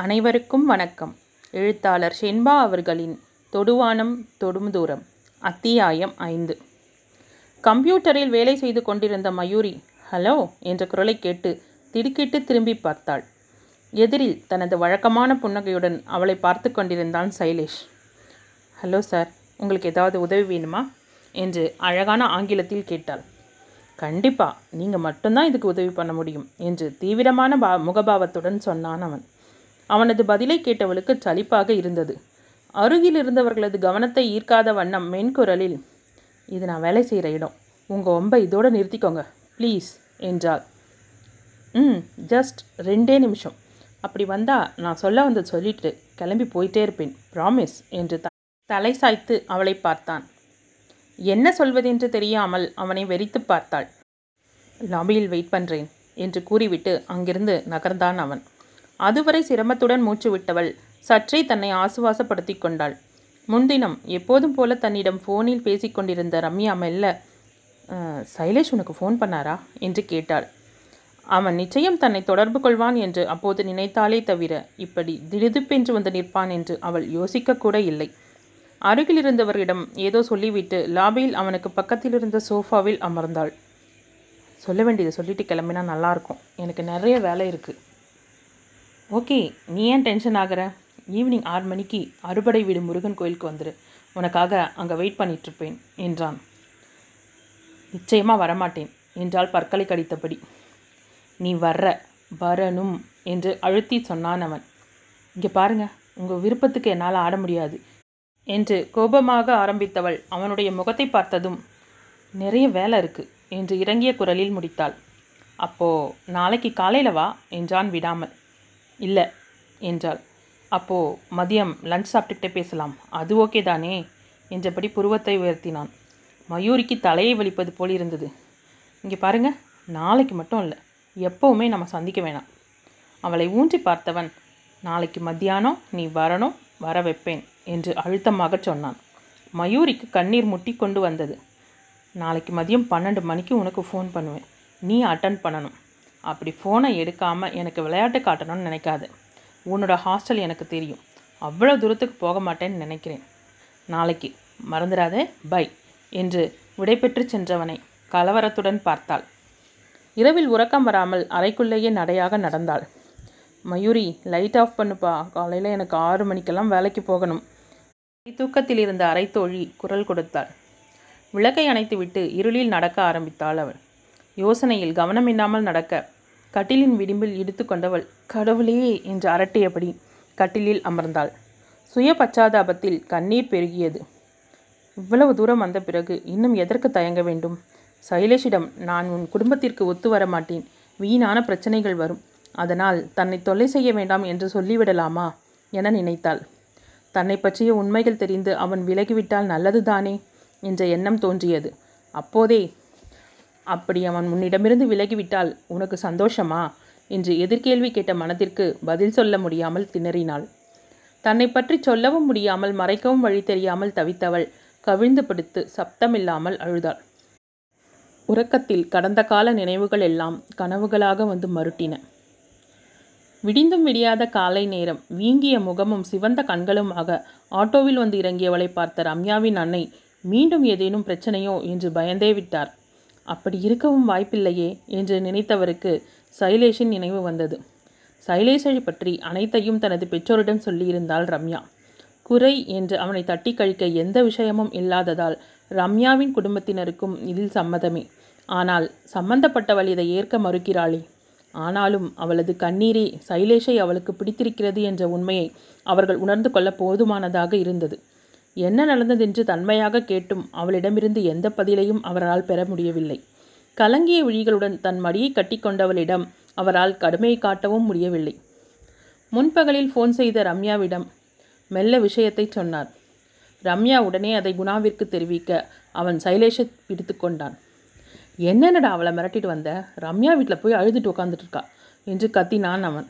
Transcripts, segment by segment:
அனைவருக்கும் வணக்கம். எழுத்தாளர் ஷென்பா அவர்களின் தொடுவானம் தொடும் தூரம் அத்தியாயம் ஐந்து. கம்ப்யூட்டரில் வேலை செய்து கொண்டிருந்த மயூரி ஹலோ என்ற குரலை கேட்டு திடுக்கிட்டு திரும்பி பார்த்தாள். எதிரில் தனது வழக்கமான புன்னகையுடன் அவளை பார்த்து கொண்டிருந்தான் சைலேஷ். ஹலோ சார் உங்களுக்கு ஏதாவது உதவி வேணுமா? என்று அழகான ஆங்கிலத்தில் கேட்டாள். கண்டிப்பாக நீங்கள் மட்டும்தான் இதுக்கு உதவி பண்ண முடியும் என்று தீவிரமான பா முகபாவத்துடன் சொன்னான் அவன். அவனது பதிலை கேட்டவளுக்கு சலிப்பாக இருந்தது. அருகில் இருந்தவர்களது கவனத்தை ஈர்க்காத வண்ணம் மென்குரலில் இது நான் வேலை செய்கிற இடம். உங்கள் ஒம்பை இதோடு நிறுத்திக்கோங்க. ப்ளீஸ் என்றாள். ம் ஜஸ்ட் ரெண்டே நிமிஷம். அப்படி வந்தால் நான் சொல்ல வந்தது சொல்லிட்டு கிளம்பி போயிட்டே இருப்பேன். ப்ராமிஸ் என்று த தலை சாய்த்து அவளை பார்த்தான். என்ன சொல்வதென்று தெரியாமல் அவனை வெறித்து பார்த்தாள். லாபியில் வெயிட் பண்ணுறேன் என்று கூறிவிட்டு அங்கிருந்து நகர்ந்தான் அவன். அதுவரை சிரமத்துடன் மூச்சு விட்டவள். சற்றே தன்னை ஆசுவாசப்படுத்தி கொண்டாள். முன்தினம் எப்போதும் போல தன்னிடம் ஃபோனில் பேசிக்கொண்டிருந்த ரம்யா மெல்ல சைலேஷ் உனக்கு ஃபோன் பண்ணாரா? என்று கேட்டாள். அவன் நிச்சயம் தன்னை தொடர்பு கொள்வான் என்று அப்போது நினைத்தாலே தவிர இப்படி திடுதிப்பென்று வந்து நிற்பான் என்று அவள் யோசிக்கக்கூட இல்லை. அருகில் இருந்தவரிடம் ஏதோ சொல்லிவிட்டு லாபியில் அவனுக்கு பக்கத்தில் இருந்த சோஃபாவில் அமர்ந்தாள். சொல்ல வேண்டியதை சொல்லிட்டு கிளம்பினா நல்லாயிருக்கும் எனக்கு நிறைய வேலை இருக்குது ஓகே நீ ஏன் டென்ஷன் ஆகிற? ஈவினிங் ஆறு மணிக்கு அறுபடை வீடு முருகன் கோயிலுக்கு வந்துடு உனக்காக அங்கே வெயிட் பண்ணிகிட்ருப்பேன் என்றான். நிச்சயமாக வரமாட்டேன் என்றால் பற்களை கடித்தபடி. நீ வர்ற வரணும் என்று அழுத்தி சொன்னான் அவன். இங்கே பாருங்க உங்கள் விருப்பத்துக்கு என்னால் ஆட முடியாது என்று கோபமாக ஆரம்பித்தவள் அவனுடைய முகத்தை பார்த்ததும் நிறைய வேலை இருக்குது என்று இறங்கிய குரலில் முடித்தாள். அப்போ நாளைக்கு காலையில் வா என்றான் விடாமல். இல்லை என்றாள். அப்போ மதியம் லஞ்ச் சாப்பிட்டுக்கிட்டே பேசலாம். அது ஓகே தானே? என்றபடி புருவத்தை உயர்த்தினான். மயூரிக்கு தலையை வலிப்பது போல் இருந்தது. இங்கே பாருங்க நாளைக்கு மட்டும் இல்லை எப்போவுமே நம்ம சந்திக்க வேணாம். அவளை ஊன்றி பார்த்தவன் நாளைக்கு மத்தியானம் நீ வரணும் வர வைப்பேன் என்று அழுத்தமாக சொன்னான். மயூரிக்கு கண்ணீர் முட்டி கொண்டு வந்தது. நாளைக்கு மதியம் பன்னெண்டு மணிக்கு உனக்கு ஃபோன் பண்ணுவேன். நீ அட்டன் பண்ணணும். அப்படி ஃபோனை எடுக்காமல் எனக்கு விளையாட்டு காட்டணும்னு நினைக்காது. உன்னோட ஹாஸ்டல் எனக்கு தெரியும். அவ்வளோ தூரத்துக்கு போக மாட்டேன்னு நினைக்கிறேன். நாளைக்கு மறந்துடாதே பை என்று விடைபெற்று சென்றவனை கலவரத்துடன் பார்த்தாள். இரவில் உறக்கம் வராமல் அறைக்குள்ளேயே நடையாக நடந்தாள். மயூரி லைட் ஆஃப் பண்ணுப்பா. காலையில் எனக்கு ஆறு மணிக்கெல்லாம் வேலைக்கு போகணும். தூக்கத்தில் இருந்த அரைத்தோழி குரல் கொடுத்தாள். விளக்கை அணைத்துவிட்டு இருளில் நடக்க ஆரம்பித்தாள் அவள். யோசனையில் கவனமில்லாமல் நடக்க கட்டிலின் விளிம்பில் இடித்து கொண்டவள் கடவுளே என்று அரட்டியபடி கட்டிலில் அமர்ந்தாள். சுய பச்சாதாபத்தில் கண்ணீர் பெருகியது. இவ்வளவு தூரம் வந்த பிறகு இன்னும் எதற்கு தயங்க வேண்டும்? சைலேஷிடம் நான் உன் குடும்பத்திற்கு ஒத்து வர மாட்டேன். வீணான பிரச்சனைகள் வரும். அதனால் தன்னை தொல்லை செய்ய வேண்டாம் என்று சொல்லிவிடலாமா? என நினைத்தாள். தன்னை பற்றிய உண்மைகள் தெரிந்து அவன் விலகிவிட்டால் நல்லதுதானே? என்ற எண்ணம் தோன்றியது. அப்போதே அப்படி அவன் உன்னிடமிருந்து விலகிவிட்டால் உனக்கு சந்தோஷமா? என்று எதிர்கேள்வி கேட்ட மனத்திற்கு பதில் சொல்ல முடியாமல் திணறினாள். தன்னை பற்றி சொல்லவும் முடியாமல் மறைக்கவும் வழி தெரியாமல் தவித்தவள் கவிழ்ந்து படுத்து சப்தமில்லாமல் அழுதாள். உறக்கத்தில் கடந்த கால நினைவுகள் எல்லாம் கனவுகளாக வந்து மருட்டின. விடிந்தும் விடியாத காலை நேரம் வீங்கிய முகமும் சிவந்த கண்களுமாக ஆட்டோவில் வந்து இறங்கியவளை பார்த்த ரம்யாவின் அன்னை மீண்டும் ஏதேனும் பிரச்சனையோ? என்று பயந்தே விட்டார். அப்படி இருக்கவும் வாய்ப்பில்லையே என்று நினைத்தவருக்கு சைலேஷின் நினைவு வந்தது. சைலேஷை பற்றி அனைத்தையும் தனது பெற்றோரிடம் சொல்லியிருந்தாள் ரம்யா. குறை என்று அவனை தட்டி கழிக்க எந்த விஷயமும் இல்லாததால் ரம்யாவின் குடும்பத்தினருக்கும் இதில் சம்மதமே. ஆனால் சம்பந்தப்பட்டவள் இதை ஏற்க மறுக்கிறாளே. ஆனாலும் அவளது கண்ணீரே சைலேஷை அவளுக்கு பிடித்திருக்கிறது என்ற உண்மையை அவர்கள் உணர்ந்து கொள்ள போதுமானதாக இருந்தது. என்ன நடந்ததென்று தன்மையாக கேட்டும் அவளிடமிருந்து எந்த பதிலையும் அவரால் பெற முடியவில்லை. கலங்கிய விழிகளுடன் தன் மடியை கட்டிக்கொண்டவளிடம் அவரால் கடுமையை காட்டவும் முடியவில்லை. முன்பகலில் ஃபோன் செய்த ரம்யாவிடம் மெல்ல விஷயத்தை சொன்னார். ரம்யா உடனே அதை குணாவிற்கு தெரிவிக்க அவன் சைலேஷை பிடித்து கொண்டான். என்னென்னடா அவளை மிரட்டிட்டு வந்த? ரம்யா வீட்டில் போய் அழுதுட்டு உட்காந்துட்டு இருக்கா? என்று கத்தினான் அவன்.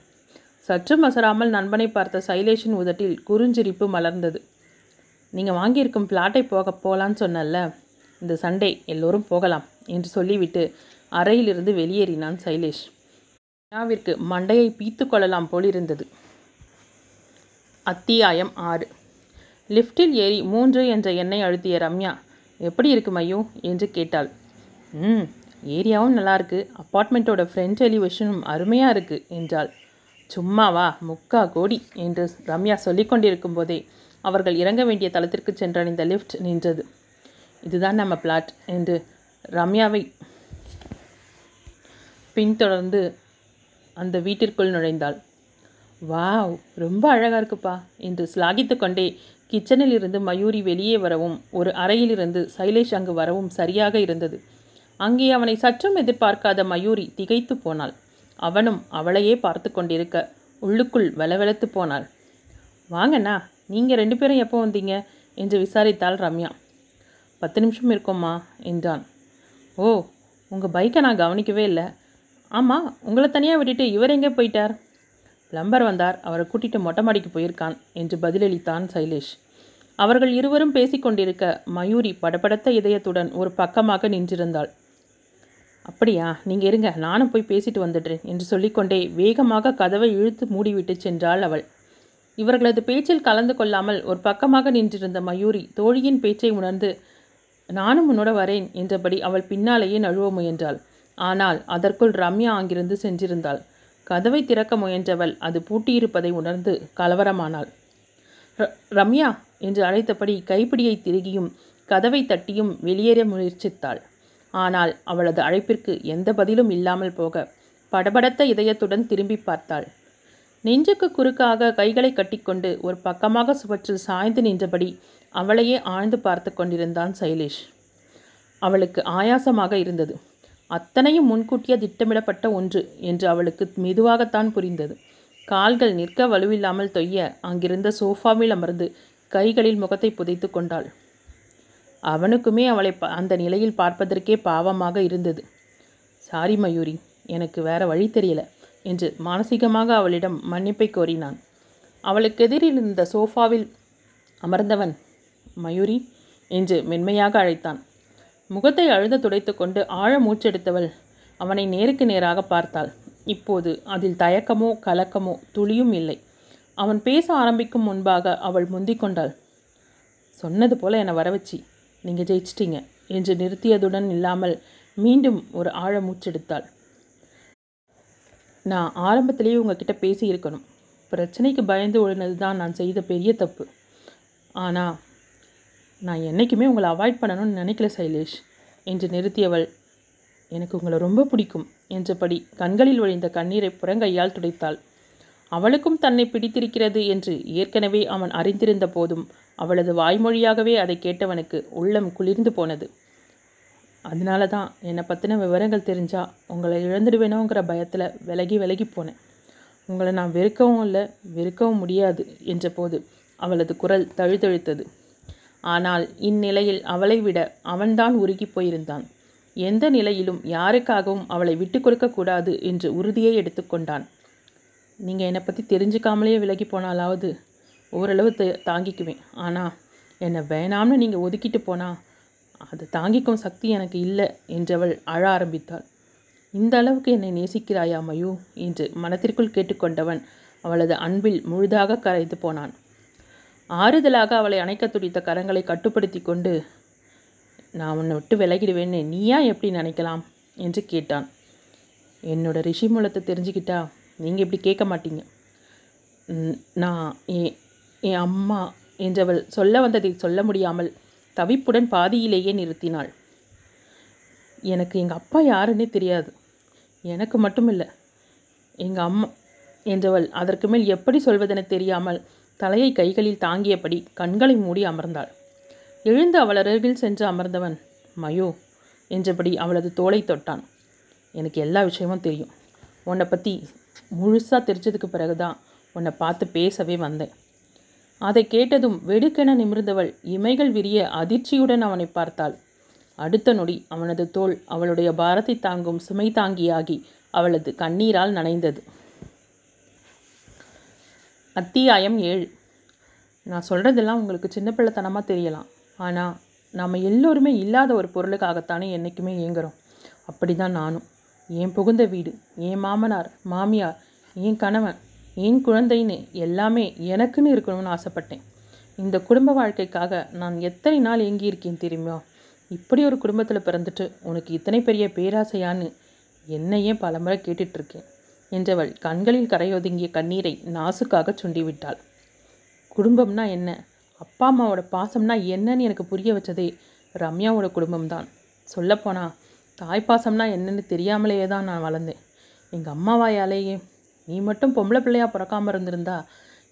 சற்று மசராமல் நண்பனை பார்த்த சைலேஷின் உதட்டில் குறுஞ்சிரிப்பு மலர்ந்தது. நீங்கள் வாங்கியிருக்கும் பிளாட்டை போக போகலான்னு சொன்னல்ல இந்த சண்டே எல்லோரும் போகலாம் என்று சொல்லிவிட்டு அறையிலிருந்து வெளியேறினான் சைலேஷ். வினாவிற்கு மண்டையை பீத்து கொள்ளலாம் போல் இருந்தது அத்தியாயம் ஆறு. லிஃப்டில் ஏறி மூன்று என்ற எண்ணை அழுத்திய ரம்யா எப்படி இருக்கு மையோ? என்று கேட்டாள். ம் ஏரியாவும் நல்லா இருக்கு. அப்பார்ட்மெண்ட்டோட ஃப்ரெண்ட் எலிவேஷனும் அருமையாக இருக்கு என்றாள். சும்மாவா? முக்கா கோடி என்று ரம்யா சொல்லிக்கொண்டிருக்கும் போதே அவர்கள் இறங்க வேண்டிய தளத்திற்கு சென்றடைந்த லிஃப்ட் நின்றது. இதுதான் நம்ம பிளாட் என்று ரம்யாவை பின்தொடர்ந்து அந்த வீட்டிற்குள் நுழைந்தாள். வாவ் ரொம்ப அழகாக இருக்குப்பா என்று சிலாகித்து கொண்டே கிச்சனில் இருந்து மயூரி வெளியே வரவும் ஒரு அறையிலிருந்து சைலேஷ் அங்கு வரவும் சரியாக இருந்தது. அங்கே அவனை சற்றும் எதிர்பார்க்காத மயூரி திகைத்து போனாள். அவனும் அவளையே பார்த்து கொண்டிருக்க உள்ளுக்குள் வெலவெலத்து போனாள். வாங்கண்ணா நீங்கள் ரெண்டு பேரும் எப்போ வந்தீங்க? என்று விசாரித்தாள் ரம்யா. பத்து நிமிஷம் இருக்கோம்மா என்றான். ஓ உங்கள் பைக்கை நான் கவனிக்கவே இல்லை. ஆமாம் உங்களை தனியாக விட்டுட்டு இவர் எங்கே போயிட்டார்? பிளம்பர் வந்தார் அவரை கூட்டிட்டு மொட்டை மாடிக்கு போயிருக்கான் என்று பதிலளித்தான் சைலேஷ். அவர்கள் இருவரும் பேசிக்கொண்டிருக்க மயூரி படபடத்த இதயத்துடன் ஒரு பக்கமாக நின்றிருந்தாள். அப்படியா நீங்கள் இருங்க நானும் போய் பேசிட்டு வந்துடுறேன் என்று சொல்லிக்கொண்டே வேகமாக கதவை இழுத்து மூடிவிட்டு சென்றாள் அவள். இவர்களது பேச்சில் கலந்து கொள்ளாமல் ஒரு பக்கமாக நின்றிருந்த மயூரி தோழியின் பேச்சை உணர்ந்து நானும் உன்னோட வரேன் என்றபடி அவள் பின்னாலேயே நழுவ முயன்றாள். ஆனால் அதற்குள் ரம்யா அங்கிருந்து சென்றிருந்தாள். கதவை திறக்க முயன்றவள் அது பூட்டியிருப்பதை உணர்ந்து கலவரமானாள். "ர- ரம்யா என்று அழைத்தபடி கைப்பிடியை திருகியும் கதவை தட்டியும் வெளியேற முயற்சித்தாள். ஆனால் அவளது அழைப்பிற்கு எந்த பதிலும் இல்லாமல் போக படபடத்த இதயத்துடன் திரும்பி பார்த்தாள். நெஞ்சுக்கு குறுக்காக கைகளை கட்டிக்கொண்டு ஒரு பக்கமாக சுவற்றில் சாய்ந்து நின்றபடி அவளையே ஆழ்ந்து பார்த்து கொண்டிருந்தான் சைலேஷ். அவளுக்கு ஆயாசமாக இருந்தது. அத்தனையும் முன்கூட்டியே திட்டமிடப்பட்ட ஒன்று என்று அவளுக்கு மெதுவாகத்தான் புரிந்தது. கால்கள் நிற்க வலுவில்லாமல் தொய்ய அங்கிருந்த சோஃபாவில் அமர்ந்து கைகளில் முகத்தை புதைத்து கொண்டாள். அவனுக்குமே அவளை ப- அந்த நிலையில் பார்ப்பதற்கே பாவமாக இருந்தது. சாரி மயூரி எனக்கு வேற வழி தெரியலை. என்று மானசீகமாக அவளிடம் மன்னிப்பை கோரினான். அவளுக்கு எதிரில் இருந்த சோஃபாவில் அமர்ந்தவன் மயூரி என்று மென்மையாக அழைத்தான். முகத்தை அழுத துடைத்துக்கொண்டு ஆழ மூச்செடுத்தவள் அவனை நேருக்கு நேராக பார்த்தாள். இப்போது அதில் தயக்கமோ கலக்கமோ துளியும் இல்லை. அவன் பேச ஆரம்பிக்கும் முன்பாக அவள் முந்திக் கொண்டாள். சொன்னது போல என்னை வரவச்சு நீங்கள் ஜெயிச்சிட்டீங்க என்று நிறுத்தியதுடன் இல்லாமல் மீண்டும் ஒரு ஆழ மூச்செடுத்தாள். நான் ஆரம்பத்திலேயே உங்ககிட்ட பேசியிருக்கணும். பிரச்சனைக்கு பயந்து ஒழுனது தான் நான் செய்த பெரிய தப்பு. ஆனால் நான் என்றைக்குமே உங்களை அவாய்ட் பண்ணணும்னு நினைக்கல சைலேஷ். என்று நிறுத்தியவள் எனக்கு உங்களை ரொம்ப பிடிக்கும் என்றபடி கண்களில் ஒழிந்த கண்ணீரை புறங்கையால் துடைத்தாள். அவளுக்கும் தன்னை பிடித்திருக்கிறது என்று ஏற்கனவே அவன் அறிந்திருந்த போதும் அவளது வாய்மொழியாகவே அதை கேட்டவனுக்கு உள்ளம் குளிர்ந்து போனது. அதனால தான் என்னை பற்றின விவரங்கள் தெரிஞ்சால் உங்களை இழந்துடுவேனோங்கிற பயத்தில் விலகி விலகி போனேன். உங்களை நான் வெறுக்கவும் இல்லை வெறுக்கவும் முடியாது என்றபோது அவளது குரல் தழுதழுத்தது. ஆனால் இந்நிலையில் அவளை விட அவன்தான் உருகி போயிருந்தான். எந்த நிலையிலும் யாருக்காகவும் அவளை விட்டு கொடுக்கக்கூடாது என்று உறுதியை எடுத்துக்கொண்டான் நீங்கள் என்னை பற்றி தெரிஞ்சுக்காமலே விலகி போனாலாவது ஓரளவு த தாங்கிக்குவேன். ஆனால் என்னை வேணாம்னு நீங்கள் ஒதுக்கிட்டு போனால் அதை தாங்கிக்கும் சக்தி எனக்கு இல்லை என்றவள் அழ ஆரம்பித்தாள். இந்த அளவுக்கு என்னை நேசிக்கிறாயா மயூ? என்று மனத்திற்குள் கேட்டுக்கொண்டவன் அவளது அன்பில் முழுதாக கரைந்து போனான். ஆறுதலாக அவளை அணைக்க துடித்த கரங்களை கட்டுப்படுத்தி கொண்டு நான் உன்னை விட்டு விலகிடுவேன்னு நீயா எப்படி நினைக்கலாம்? என்று கேட்டான். என்னோட ரிஷி மூலத்தை தெரிஞ்சுக்கிட்டா நீங்கள் இப்படி கேட்க மாட்டீங்க. நான் என் என் அம்மா என்றவள் சொல்ல வந்ததை சொல்ல முடியாமல் தவிப்புடன் பாதியிலேயே நிறுத்தினாள். எனக்கு எங்கள் அப்பா யாருன்னே தெரியாது. எனக்கு மட்டும் இல்லை எங்கள் அம்மா என்றவள் அதற்கு மேல் எப்படி சொல்வதென தெரியாமல் தலையை கைகளில் தாங்கியபடி கண்களை மூடி அமர்ந்தாள். எழுந்து அவள் அருகில் சென்று அமர்ந்தவன் மயோ என்றபடி அவளது தோலை தொட்டான். எனக்கு எல்லா விஷயமும் தெரியும். உன்னை பற்றி முழுசாக தெரிஞ்சதுக்கு பிறகு தான் உன்னை பார்த்து பேசவே வந்தேன். அதை கேட்டதும் வெடுக்கென நிமிர்ந்தவள் இமைகள் விரிய அதிர்ச்சியுடன் அவனை பார்த்தாள். அடுத்த நொடி அவனது தோல் அவளுடைய பாரத்தை தாங்கும் சுமை தாங்கியாகி அவளது கண்ணீரால் நனைந்தது. அத்தியாயம் ஏழு. நான் சொல்கிறதெல்லாம் உங்களுக்கு சின்ன பிள்ளைத்தனமாக தெரியலாம். ஆனால் நாம் எல்லோருமே இல்லாத ஒரு பொருளுக்காகத்தானே என்றைக்குமே இயங்குகிறோம் அப்படி தான் நானும். என் புகுந்த வீடு என் மாமனார் மாமியார் என் கணவன் என் குழந்தைன்னு எல்லாமே எனக்குன்னு இருக்கணும்னு ஆசைப்பட்டேன். இந்த குடும்ப வாழ்க்கைக்காக நான் எத்தனை நாள் ஏங்கியிருக்கேன் தெரியுமா? இப்படி ஒரு குடும்பத்தில் பிறந்துட்டு உனக்கு இத்தனை பெரிய பேராசையான்னு என்னையே பலமுறை கேட்டுட்ருக்கேன் என்றவள் கண்களில் கரையொதுங்கிய கண்ணீரை நாசுக்காக சுண்டிவிட்டாள். குடும்பம்னா என்ன? அப்பா அம்மாவோட பாசம்னா என்னன்னு எனக்கு புரிய வச்சதே ரம்யாவோட குடும்பம்தான். சொல்லப்போனால் தாய் பாசம்னா என்னன்னு தெரியாமலேயே தான் நான் வளர்ந்தேன். எங்கள் அம்மாவாயாலேயே நீ மட்டும் பொம்பளை பிள்ளையா பிறக்காமல் இருந்திருந்தா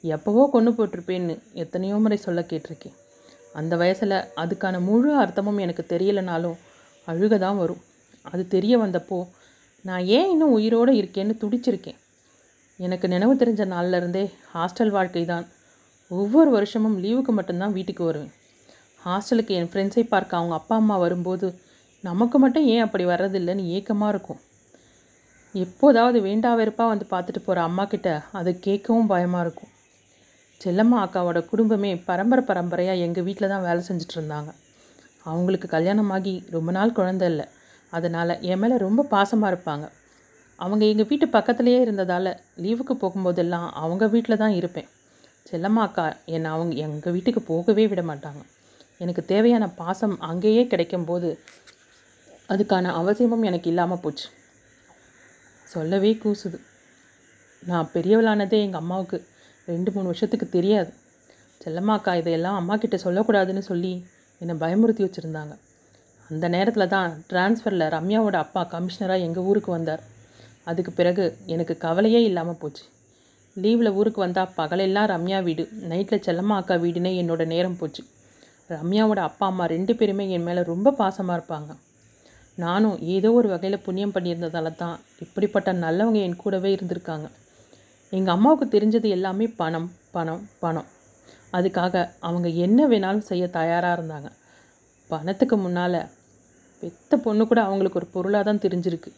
எப்போவோ கொண்டு போட்டிருப்பேன்னு எத்தனையோ முறை சொல்ல கேட்டிருக்கேன். அந்த வயசில் அதுக்கான முழு அர்த்தமும் எனக்கு தெரியலைனாலும் அழுக தான் வரும். அது தெரிய வந்தப்போ நான் ஏன் இன்னும் உயிரோடு இருக்கேன்னு துடிச்சிருக்கேன். எனக்கு நினைவு தெரிஞ்ச நாள்ல இருந்தே ஹாஸ்டல் வாழ்க்கை தான் ஒவ்வொரு வருஷமும் லீவுக்கு மட்டும்தான் வீட்டுக்கு வருவேன். ஹாஸ்டலுக்கு என் ஃப்ரெண்ட்ஸை பார்க்க அவங்க அப்பா அம்மா வரும்போது நமக்கு மட்டும் ஏன் அப்படி வர்றதில்லைன்னு ஏக்கமாக இருக்கும். எப்போதாவது வேண்டா வெறுப்பாக வந்து பார்த்துட்டு போகிற அம்மா கிட்ட அதை கேட்கவும் பயமாக இருக்கும். செல்லம்மா அக்காவோட குடும்பமே பரம்பரை பரம்பரையாக எங்கள் வீட்டில் தான் வேலை செஞ்சுட்டு இருந்தாங்க. அவங்களுக்கு கல்யாணமாகி ரொம்ப நாள் குழந்தை இல்லை. அதனால் என் மேலே ரொம்ப பாசமாக இருப்பாங்க. அவங்க எங்கள் வீட்டு பக்கத்துலேயே இருந்ததால் லீவுக்கு போகும்போதெல்லாம் அவங்க வீட்டில் தான் இருப்பேன். செல்லம்மா அக்கா என்னை அவங்க எங்கள் வீட்டுக்கு போகவே விட மாட்டாங்க. எனக்கு தேவையான பாசம் அங்கேயே கிடைக்கும்போது அதுக்கான அவசியமும் எனக்கு இல்லாமல் போச்சு. சொல்லவே கூசுது. நான் பெரியவளானதே எங்கள் அம்மாவுக்கு ரெண்டு மூணு வருஷத்துக்கு தெரியாது. செல்லம்மாக்கா இதையெல்லாம் அம்மா கிட்ட சொல்லக்கூடாதுன்னு சொல்லி என்னை பயமுறுத்தி வச்சுருந்தாங்க. அந்த நேரத்தில் தான் ட்ரான்ஸ்ஃபரில் ரம்யாவோட அப்பா கமிஷனராக எங்கள் ஊருக்கு வந்தார். அதுக்கு பிறகு எனக்கு கவலையே இல்லாமல் போச்சு. லீவில் ஊருக்கு வந்தால் பகலெல்லாம் ரம்யா வீடு நைட்டில் செல்லம்மா அக்கா வீடுனே என்னோடய நேரம் போச்சு. ரம்யாவோட அப்பா அம்மா ரெண்டு பேருமே என் மேலே ரொம்ப பாசமாக இருப்பாங்க. நானும் ஏதோ ஒரு வகையில் புண்ணியம் பண்ணியிருந்ததால தான் இப்படிப்பட்ட நல்லவங்க என் கூடவே இருந்திருக்காங்க. எங்கள் அம்மாவுக்கு தெரிஞ்சது எல்லாமே பணம் பணம் பணம். அதுக்காக அவங்க என்ன வேணாலும் செய்ய தயாராக இருந்தாங்க. பணத்துக்கு முன்னால் பெத்த பொண்ணு கூட அவங்களுக்கு ஒரு பொருளாக தான் தெரிஞ்சிருக்கு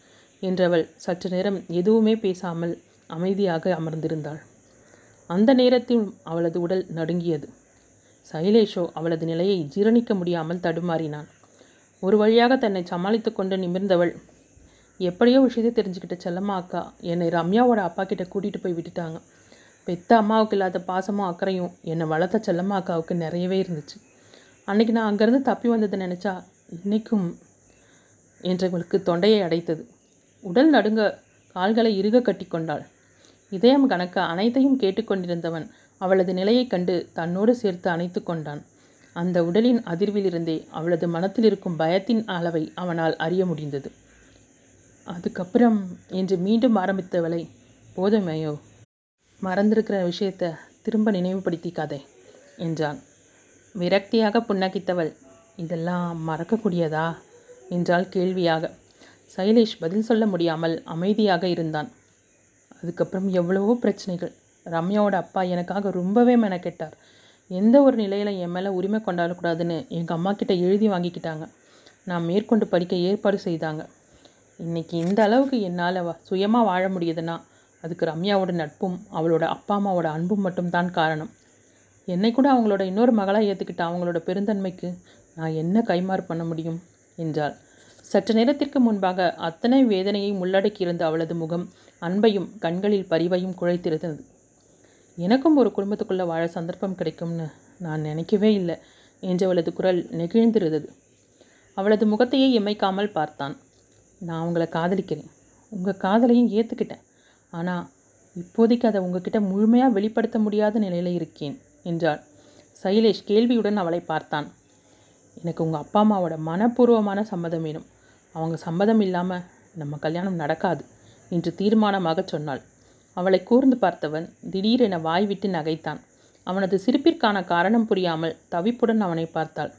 என்றவள் சற்று நேரம் எதுவுமே பேசாமல் அமைதியாக அமர்ந்திருந்தாள். அந்த நேரத்தில் அவளது உடல் நடுங்கியது. சைலேஷோ அவளது நிலையை ஜீரணிக்க முடியாமல் தடுமாறினான். ஒரு வழியாக தன்னை சமாளித்து கொண்டு நிமிர்ந்தவள். எப்படியோ விஷயத்தை தெரிஞ்சுக்கிட்ட செல்லம்மா அக்கா என்னை ரம்யாவோட அப்பா கிட்ட கூட்டிகிட்டு போய் விட்டுட்டாங்க. பெத்த அம்மாவுக்கு இல்லாத பாசமும் அக்கறையும் என்னை வளர்த்த செல்லம்மா அக்காவுக்கு நிறையவே இருந்துச்சு. அன்றைக்கி நான் அங்கேருந்து தப்பி வந்ததை நினச்சா இன்றைக்கும் என்றவளுக்கு தொண்டையை அடைத்தது. உடல் நடுங்க கால்களை இறுக கட்டி கொண்டாள். இதயம் கணக்க அனைத்தையும் கேட்டுக்கொண்டிருந்தவன் அவளது நிலையைக் கண்டு தன்னோடு சேர்த்து அணைத்து கொண்டான். அந்த உடலின் அதிர்விலிருந்தே அவளது மனத்தில் இருக்கும் பயத்தின் அளவை அவனால் அறிய முடிந்தது. அதுக்கப்புறம் என்று மீண்டும் ஆரம்பித்தவளை போதுமையோ மறந்திருக்கிற விஷயத்தை திரும்ப நினைவுபடுத்திக்காதே என்றான். விரக்தியாக புன்னகித்தவள் இதெல்லாம் மறக்கக்கூடியதா? என்றால் கேள்வியாக. சைலேஷ் பதில் சொல்ல முடியாமல் அமைதியாக இருந்தான். அதுக்கப்புறம் எவ்வளவோ பிரச்சனைகள். ரம்யாவோட அப்பா எனக்காக ரொம்பவே மெனக்கெட்டார். எந்த ஒரு நிலையில் என் மேலே உரிமை கொண்டாடக்கூடாதுன்னு எங்கள் அம்மா கிட்ட எழுதி வாங்கிக்கிட்டாங்க. நான் மேற்கொண்டு படிக்க ஏற்பாடு செய்தாங்க. இன்றைக்கி இந்த அளவுக்கு என்னால் சுயமாக வாழ முடியுதுன்னா அதுக்கு ரம்யாவோட நட்பும் அவளோட அப்பா அம்மாவோட அன்பும் மட்டும்தான் காரணம். என்னை கூட அவங்களோட இன்னொரு மகளாக ஏற்றுக்கிட்ட அவங்களோட பெருந்தன்மைக்கு நான் என்ன கைமாறு பண்ண முடியும்? என்றாள். சற்று நேரத்திற்கு முன்பாக அத்தனை வேதனையை உள்ளடக்கியிருந்த அவளது முகம் அன்பையும் கண்களில் பரிவையும் குழைத்திருந்தது. எனக்கும் ஒரு குடும்பத்துக்குள்ளே வாழ சந்தர்ப்பம் கிடைக்கும்னு நான் நினைக்கவே இல்லை. என்றவளது குரல் நெகிழ்ந்திருந்தது. அவளது முகத்தையே இமைக்காமல் பார்த்தான். நான் உங்களை காதலிக்கிறேன். உங்கள் காதலையும் ஏற்றுக்கிட்டேன் ஆனால் இப்போதைக்கு அதை உங்ககிட்ட முழுமையாக வெளிப்படுத்த முடியாத நிலையில் இருக்கேன் என்றாள். சைலேஷ் கேள்வியுடன் அவளை பார்த்தான். எனக்கு உங்கள் அப்பா அம்மாவோட மனப்பூர்வமான சம்மதம் வேணும். அவங்க சம்மதம் இல்லாமல் நம்ம கல்யாணம் நடக்காது என்று தீர்மானமாக சொன்னாள். அவளை கூர்ந்து பார்த்தவன் திடீரென வாய் விட்டு நகைத்தான். அவனது சிரிப்பிற்கான காரணம் புரியாமல் தவிப்புடன் அவனை பார்த்தாள்.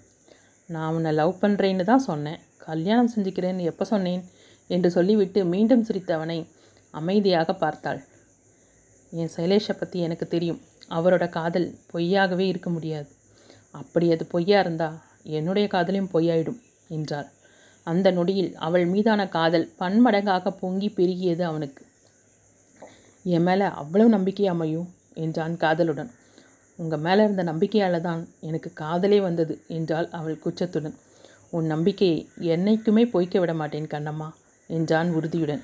நான் உன்னை லவ் பண்ணுறேன்னு தான் சொன்னேன். கல்யாணம் செஞ்சுக்கிறேன்னு எப்போ சொன்னேன்? என்று சொல்லிவிட்டு மீண்டும் சிரித்தவனை அமைதியாக பார்த்தாள். என் சைலேஷை பற்றி எனக்கு தெரியும். அவரோட காதல் பொய்யாகவே இருக்க முடியாது. அப்படி அது பொய்யா இருந்தா என்னுடைய காதலையும் பொய்யாயிடும் என்றாள். அந்த நொடியில் அவள் மீதான காதல் பன்மடங்காக பொங்கி பெருகியது அவனுக்கு. என் மேலே அவ்வளவு நம்பிக்கை அமையும் என்றான் காதலுடன். உங்கள் மேலே இருந்த நம்பிக்கையால் தான் எனக்கு காதலே வந்தது என்றாள் அவள் குச்சத்துடன் உன் நம்பிக்கையை என்னைக்குமே பொய்க்க விட மாட்டேன் கண்ணம்மா என்றான் உறுதியுடன்.